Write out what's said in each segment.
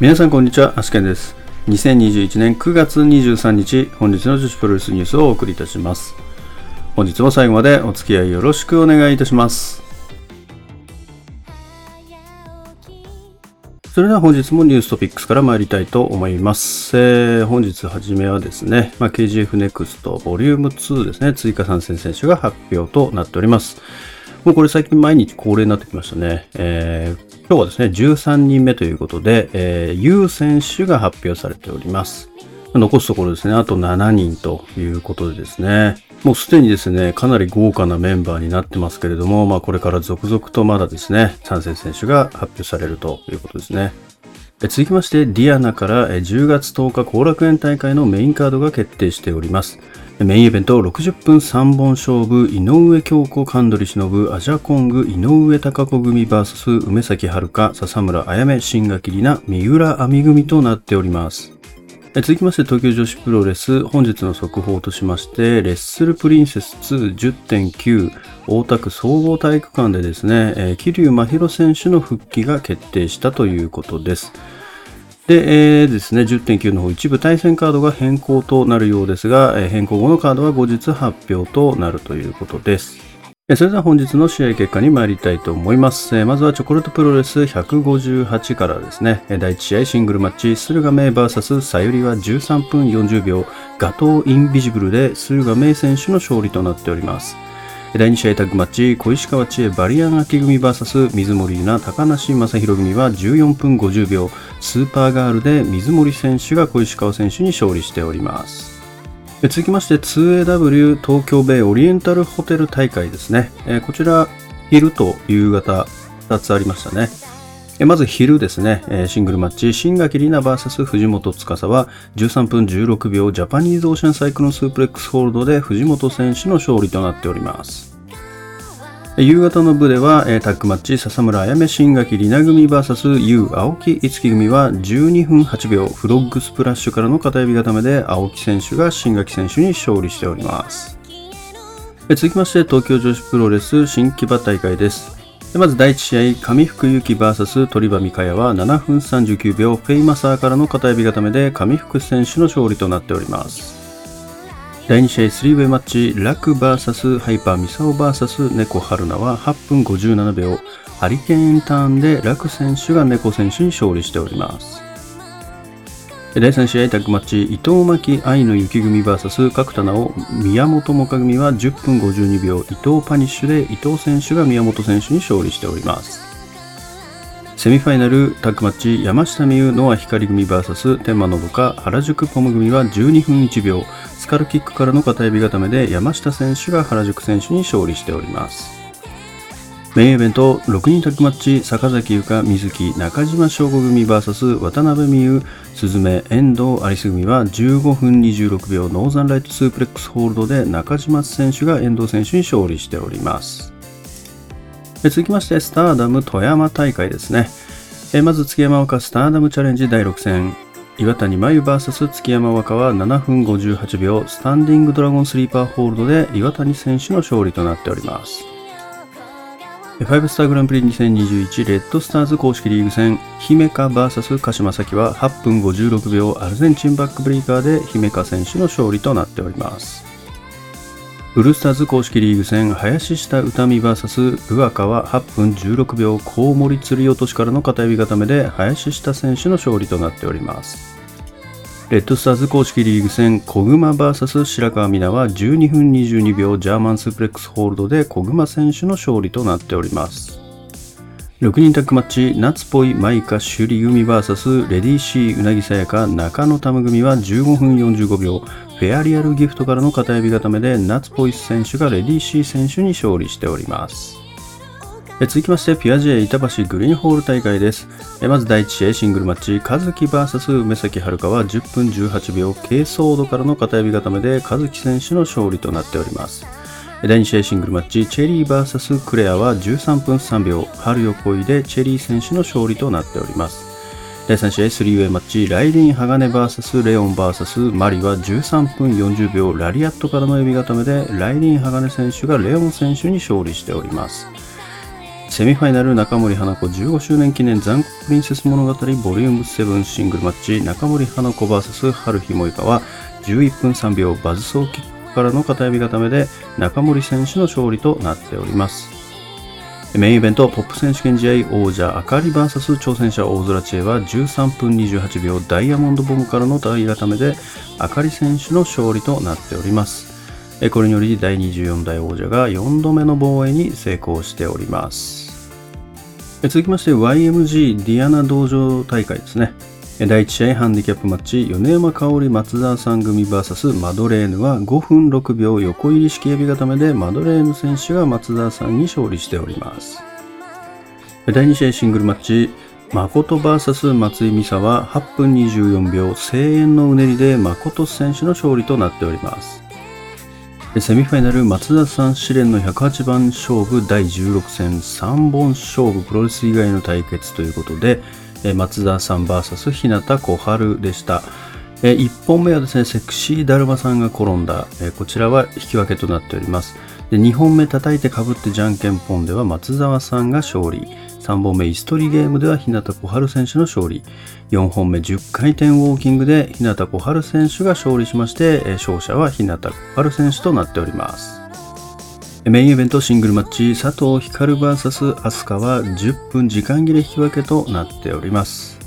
皆さんこんにちは、アシケンです。2021年9月23日、本日の女子プロレスニュースをお送りいたします。本日も最後までお付き合いよろしくお願いいたします。それでは本日もニューストピックスから参りたいと思います。えー本日はじめはですね、まあ、KGF NEXT ボリューム2ですね、追加参戦選手が発表となっております。もうこれ最近毎日恒例になってきましたね。えー今日はですね、13人目ということで、えー、優選手が発表されております。残すところですね、あと7人ということでですね、もうすでにですね、かなり豪華なメンバーになってますけれども、まあこれから続々とまだですね、参戦選手が発表されるということですね。続きまして、ディアナから10月10日後楽園大会のメインカードが決定しております。メインイベント60分3本勝負、井上京子、神取忍、アジャコング、井上貴子組 VS 梅崎遥、笹村あやめ、新垣里奈、三浦亜美組となっております。続きまして東京女子プロレス本日の速報としましてレッスルプリンセス210.9大田区総合体育館でですね、桐生真宙選手の復帰が決定したということです。で、えーですね、10.9の方一部対戦カードが変更となるようですが、え変更後のカードは後日発表となるということです。それでは本日の試合結果に参りたいと思います。まずはチョコレートプロレス158からですね、第1試合シングルマッチ、駿河メイ VS さゆりは13分40秒、ガトーインビジブルで駿河メイ選手の勝利となっております。第2試合タッグマッチ、小石川千恵バリアン秋組 VS 水森優奈高梨正宏組は14分50秒、スーパーガールで水森選手が小石川選手に勝利しております。続きまして 2AW 東京ベイオリエンタルホテル大会ですね。こちら、昼と夕方2つありましたね。まず昼ですね、シングルマッチ、新垣里奈 VS 藤本司は13分16秒ジャパニーズオーシャンサイクロンスープレックスホールドで藤本選手の勝利となっております。夕方の部では、えータッグマッチ、笹村あやめ新垣里奈組 VS 優青木いつき組は12分8秒フロッグスプラッシュからの片指固めで青木選手が新垣選手に勝利しております。続きまして東京女子プロレス新木場大会です。まず第1試合、上福幸 VS 鳥羽美香也は7分39秒フェイマサーからの片指固めで上福選手の勝利となっております。第2試合、スリーウェイマッチ、ラク VS ハイパーミサオ VS 猫春菜は8分57秒、ハリケーンターンでラク選手が猫選手に勝利しております。第3試合タッグマッチ伊藤巻愛の雪組 VS 角田直宮本萌歌組は10分52秒伊藤パニッシュで伊藤選手が宮本選手に勝利しておりますセミファイナルタッグマッチ山下美優ノア光組 VS 天満信香原宿ポム組は12分1秒。スカルキックからの片指固めで山下選手が原宿選手に勝利しております。メインイベント6人タッグマッチ坂崎優香水木中島翔吾組 VS 渡辺美優鈴芽遠藤有栖組は15分26秒。ノーザンライトスープレックスホールドで中島選手が遠藤選手に勝利しております。続きましてスターダム富山大会ですね。えまず月山岡スターダムチャレンジ第6戦。岩谷真由 VS 月山若は7分58秒スタンディングドラゴンスリーパーホールドで岩谷選手の勝利となっております。5スターグランプリ2021レッドスターズ公式リーグ戦。姫香 VS 鹿島咲は8分56秒アルゼンチンバックブリーカーで姫香選手の勝利となっております。ウルスターズ公式リーグ戦林下歌美 VS ルアカは8分16秒コウモリ釣り落としからの片指固めで林下選手の勝利となっております。レッドスターズ公式リーグ戦小熊 VS 白川美奈は12分22秒ジャーマンスープレックスホールドで小熊選手の勝利となっております。6人タッグマッチ夏っぽいマイカ首里組 VS レディーシーうなぎさやか中野タム組は15分45秒フェアリアルギフトからの片指固めで夏っぽい選手がレディーシー選手に勝利しております続きまして、ピュア J 板橋グリーンホール大会です。まず第1試合シングルマッチ、和樹 VS 梅崎遥は10分18秒、軽ソードからの片指固めで和樹選手の勝利となっております。第2試合シングルマッチ、チェリー VS クレアは13分3秒、春よ恋でチェリー選手の勝利となっております。第3試合スリーウェイマッチ、ライリン・鋼 VS レオン VS マリは13分40秒、ラリアットからの指固めで、ライリン・鋼選手がレオン選手に勝利しております。セミファイナル中森花子15周年記念残酷プリンセス物語ボリューム7シングルマッチ中森花子 VS 春日萌香は11分3秒バズソーキックからの片指固めで中森選手の勝利となっております。メインイベントポップ選手権試合王者あかり VS 挑戦者大空知恵は13分28秒ダイヤモンドボムからの体固めであかり選手の勝利となっております。これにより第24代王者が4度目の防衛に成功しております。続きまして YMG ディアナ道場大会ですね。第1試合ハンディキャップマッチ米山香織松沢さん組 VS マドレーヌは5分6秒横入り式エビ固めでマドレーヌ選手が松沢さんに勝利しております。第2試合シングルマッチ誠 VS 松井美沙は8分24秒声援のうねりで誠選手の勝利となっております。セミファイナル松田さん試練の108番勝負第16戦3本勝負プロレス以外の対決ということで松田さん VS 日向小春でした1本目はですねセクシーだるまさんが転んだこちらは引き分けとなっておりますで2本目叩いてかぶってじゃんけんぽんでは松沢さんが勝利3本目、イストリゲームでは日向小春選手の勝利。4本目、10回転ウォーキングで日向小春選手が勝利しまして、勝者は日向小春選手となっております。メインイベントシングルマッチ、佐藤光 VS 飛鳥は10分時間切れ引き分けとなっております。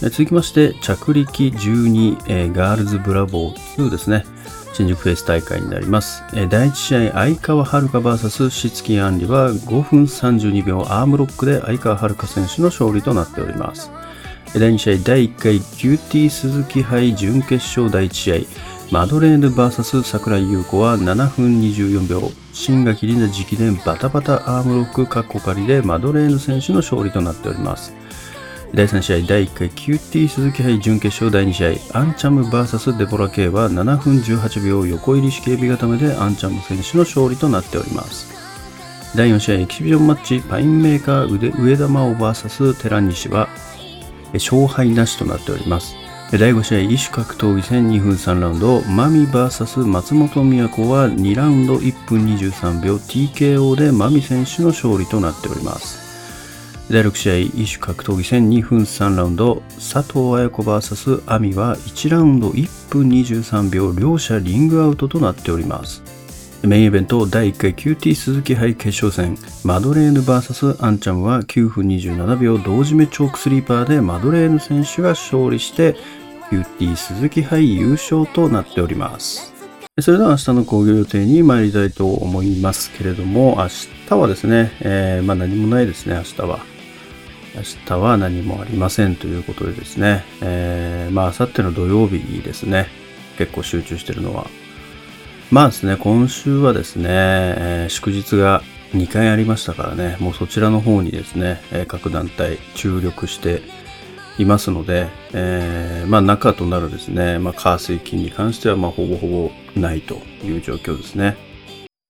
続きまして、着力12、ガールズブラボー2ですね。新宿フェイス大会になります。第1試合、相川遥 VS しつきあんりは5分32秒アームロックで相川遥選手の勝利となっております。第2試合、第1回キューティー鈴木杯準決勝第1試合、マドレーヌ VS 桜井優子は7分24秒、新垣里奈直伝バタバタアームロックカッコ仮でマドレーヌ選手の勝利となっております。第3試合第1回キューティー鈴木杯準決勝第2試合アンチャム VS デボラ K は7分18秒横入り式エビ固めでアンチャム選手の勝利となっております。第4試合エキシビジョンマッチパインメーカー上田真央 VS 寺西は勝敗なしとなっております。第5試合異種格闘技戦2分3ラウンドマミ VS 松本美和子は2ラウンド1分23秒 TKO でマミ選手の勝利となっております第6試合、異種格闘技戦2分3ラウンド、佐藤綾子 VS 亜美は1ラウンド1分23秒、両者リングアウトとなっております。メインイベント第1回 QT 鈴木杯決勝戦、マドレーヌ VS アンチャムは9分27秒同時目チョークスリーパーでマドレーヌ選手が勝利して、QT 鈴木杯優勝となっております。それでは明日の工業予定に参りたいと思いますけれども、明日はですね、えー、まあ何もないですね、明日は。明日は何もありませんということでですね、えー、まあ、明後日の土曜日ですね、結構集中してるのは。まあですね、今週はですね、えー、祝日が2回ありましたからね、もうそちらの方にですね、え、各団体注力していますので、えー、まあ中となるですね、まあ火水金に関してはまあほぼほぼないという状況ですね。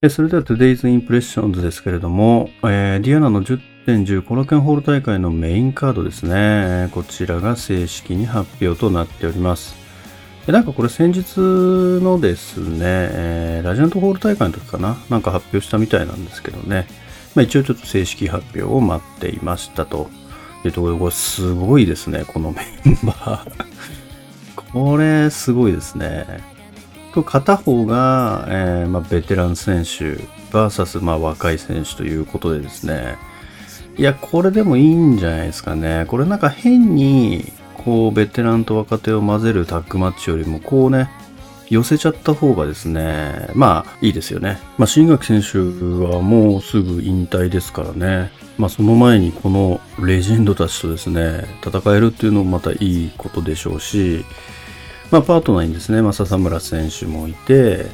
それでは Today's Impressions ですけれども、えー、ディアナの10 10後楽園ホール大会のメインカードですね。こちらが正式に発表となっております。なんかこれ先日のですね、えー、ラジアントホール大会の時かな？なんか発表したみたいなんですけどね。まあ一応ちょっと正式発表を待っていましたというところで、これすごいですね、このメンバー。これすごいですね。片方が、えーまあ、ベテラン選手 VS、まあ、若い選手ということでですね、いや、これでもいいんじゃないですかね。これなんか変に、こう、ベテランと若手を混ぜるタッグマッチよりも、こうね、寄せちゃった方がですね、まあいいですよね。まあ新垣選手はもうすぐ引退ですからね。まあその前にこのレジェンドたちとですね、戦えるっていうのもまたいいことでしょうし、まあパートナーにですね、まあ笹村選手もいて、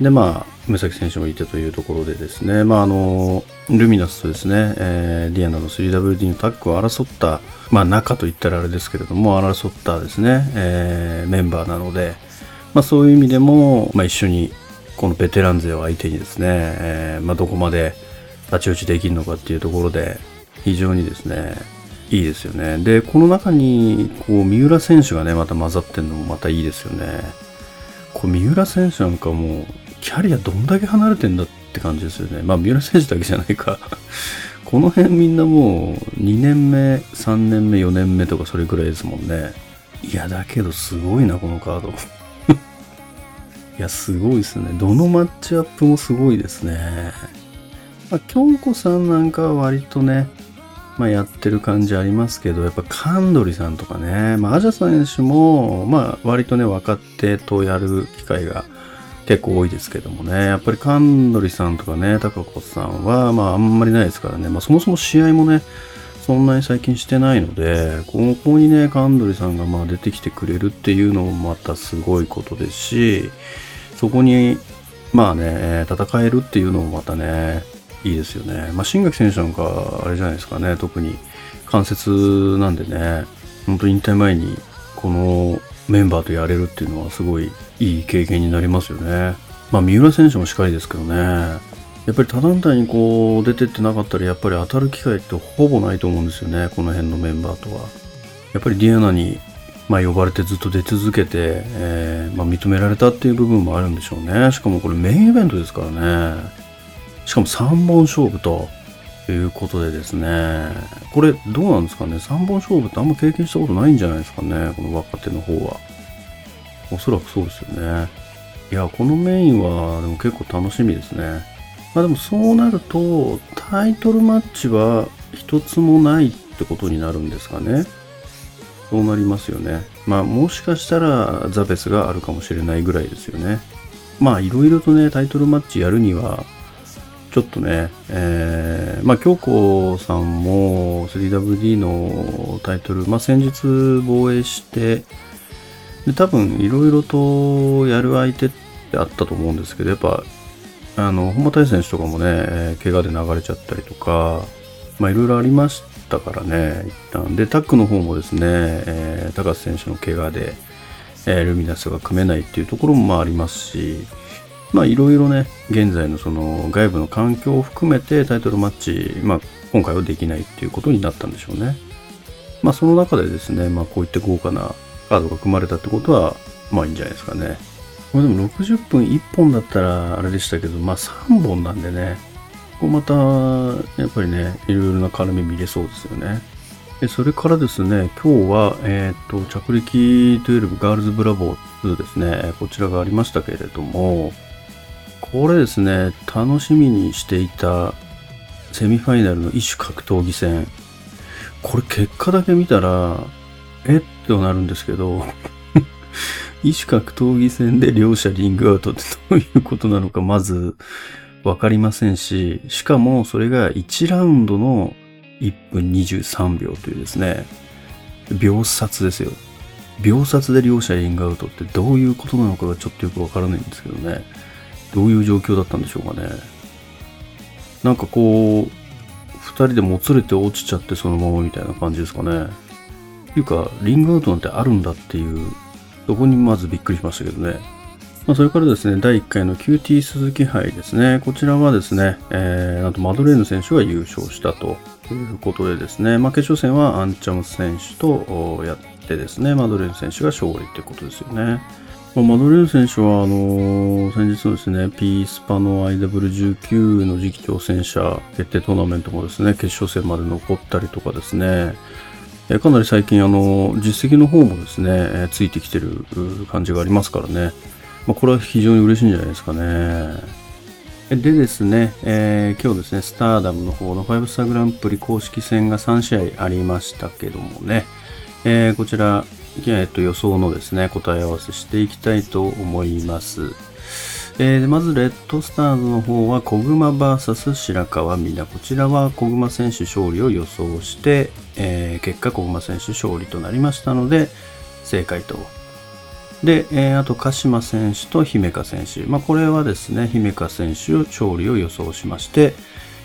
で、まあ、梅崎選手もいてというところでですね、まあ、あの、ルミナスとですね、えー、ディアナの 3WD のタッグを争った、まあ、仲と言ったらあれですけれども、争ったですね、えー、メンバーなので、まあ、そういう意味でも、まあ、一緒に、このベテラン勢を相手にですね、えー、まあ、どこまで太刀打ちできるのかっていうところで、非常にですね、いいですよね。で、この中に、こう、三浦選手がね、また混ざってるのもまたいいですよね。こう、三浦選手なんかもう、キャリアどんだけ離れてんだって感じですよね。まあ、三浦選手だけじゃないか この辺みんなもう2年目、3年目、4年目とかそれぐらいですもんね。いや、だけどすごいな、このカード。いや、すごいですね。どのマッチアップもすごいですね。まあ、京子さんなんかは割とね、まあ、やってる感じありますけど、やっぱカンドリさんとかね、まあ、アジャ選手も、まあ、割とね、若手とやる機会が結構多いですけどもね、やっぱりカンドリさんとかね、高子さんは、まあ、あんまりないですからね、まあ、そもそも試合もね、そんなに最近してないので、ここにね、カンドリさんがまあ出てきてくれるっていうのもまたすごいことですし、そこに、まあね、戦えるっていうのもまたね、いいですよね。まあ、新垣選手なんか、あれじゃないですかね、特に関節なんでね、本当引退前にこのメンバーとやれるっていうのはすごいいい経験になりますよね。まあ、三浦選手もしっかりですけどね、やっぱり他団体にこう出てってなかったらやっぱり当たる機会ってほぼないと思うんですよね、この辺のメンバーとは。やっぱりディアナにまあ、呼ばれてずっと出続けて、えー、まあ、認められたっていう部分もあるんでしょうね。しかもこれメインイベントですからね。しかも3本勝負ということでですね、これどうなんですかね ?3 本勝負ってあんま経験したことないんじゃないですかね？この若手の方は。おそらくそうですよね。いや、このメインはでも結構楽しみですね。まあでもそうなると、タイトルマッチは一つもないってことになるんですかね？そうなりますよね。まあもしかしたらザベスがあるかもしれないぐらいですよね。まあいろいろとね、タイトルマッチやるには、ちょっとね、えー、まあ、京子さんも 3WD のタイトル、まあ、先日防衛して、で、多分いろいろとやる相手ってあったと思うんですけど、やっぱ、あの、本間大選手とかもね、えー、怪我で流れちゃったりとか、まあ、いろいろありましたからね、一旦。で、タックの方もですね、えー、高瀬選手の怪我で、えー、ルミナスが組めないっていうところもまあありますし、まあいろいろね、現在のその外部の環境を含めてタイトルマッチ、まあ今回はできないっていうことになったんでしょうね。まあその中でですね、まあこういった豪華なカードが組まれたってことは、まあいいんじゃないですかね。これでも60分1本だったらあれでしたけど、まあ3本なんでね、ここまた、やっぱりね、いろいろな絡み見れそうですよね。でそれからですね、今日は、えっ、ー、と、着陸12ガールズブラボー2ですね、こちらがありましたけれども、これですね、楽しみにしていたセミファイナルの異種格闘技戦。これ結果だけ見たら、えっとなるんですけど、異種格闘技戦で両者リングアウトってどういうことなのかまずわかりませんし、しかもそれが1ラウンドの1分23秒というですね、秒殺ですよ。秒殺で両者リングアウトってどういうことなのかがちょっとよくわからないんですけどね。どういう状況だったんでしょうかね。なんかこう、二人でもつれて落ちちゃってそのままみたいな感じですかね。っていうか、リングアウトなんてあるんだっていう、そこにまずびっくりしましたけどね。まあ、それからですね、第1回の QT 鈴木杯ですね。こちらはですね、えー、なんとマドレーヌ選手が優勝したということでですね、まあ、決勝戦はアンチャム選手とやってですね、マドレーヌ選手が勝利ってことですよね。まあ、マドレーヌ選手は、あのー、先日のですね、P スパの IW19 の次期挑戦者決定トーナメントもですね、決勝戦まで残ったりとかですね、えかなり最近、あの、実績の方もですね、えついてきてる感じがありますからね、まあ、これは非常に嬉しいんじゃないですかね。でですね、えー、今日ですね、スターダムの方の5スターグランプリ公式戦が3試合ありましたけどもね、えー、こちら、えっと、予想のですね、答え合わせしていきたいと思います。えー、まず、レッドスターズの方は、小熊 VS 白川美奈。こちらは小熊選手勝利を予想して、えー、結果小熊選手勝利となりましたので、正解と。で、えー、あと、鹿島選手と姫香選手。まあ、これはですね、姫香選手勝利を予想しまして、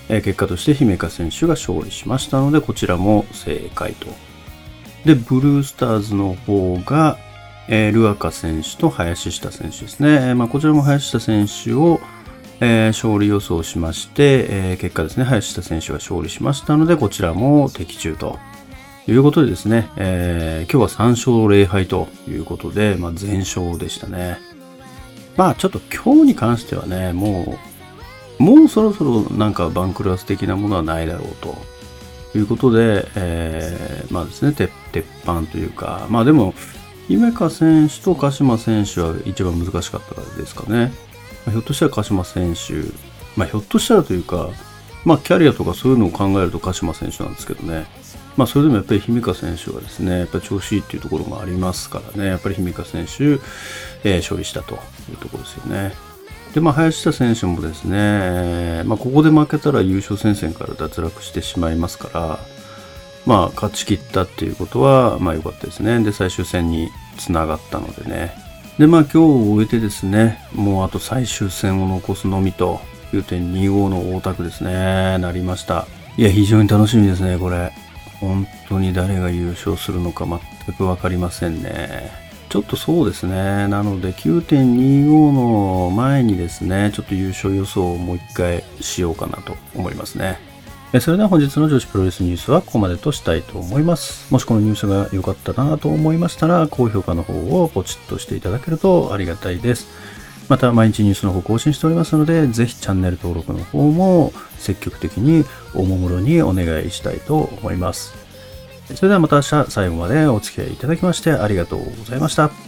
えー、結果として姫香選手が勝利しましたので、こちらも正解とで、ブルースターズの方が、えー、ルアカ選手と林下選手ですね。まあ、こちらも林下選手を、えー、勝利予想しまして、えー、結果ですね、林下選手が勝利しましたので、こちらも的中ということでですね、えー、今日は3勝0敗ということで、まあ、全勝でしたね。まあちょっと今日に関してはね、もうもうそろそろなんか番クラス的なものはないだろうとということで、えー、まあですね、鉄板というか、まあでも、姫香選手と鹿島選手は一番難しかったですかね。ま、ひょっとしたら鹿島選手、まあひょっとしたらというか、まあキャリアとかそういうのを考えると鹿島選手なんですけどね。まあそれでもやっぱり姫香選手はですね、やっぱ調子いいっていうところもありますからね、やっぱり姫香選手、えー、勝利したというところですよね。で、まあ、林田選手もですね、まあ、ここで負けたら優勝戦線から脱落してしまいますから、まあ、勝ち切ったっていうことは、まあ、良かったですね。で、最終戦につながったのでね。で、まあ、今日を終えてですね、もうあと最終戦を残すのみと、9.25の大田区ですね、なりました。いや、非常に楽しみですね、これ。本当に誰が優勝するのか全く分かりませんね。ちょっとそうですね。なので9.25の前にですね、ちょっと優勝予想をもう一回しようかなと思いますね。それでは本日の女子プロレスニュースはここまでとしたいと思います。もしこのニュースが良かったなと思いましたら、高評価の方をポチッとしていただけるとありがたいです。また毎日ニュースの方更新しておりますので、ぜひチャンネル登録の方も積極的におもむろにお願いしたいと思います。それではまた明日最後までお付き合いいただきましてありがとうございました。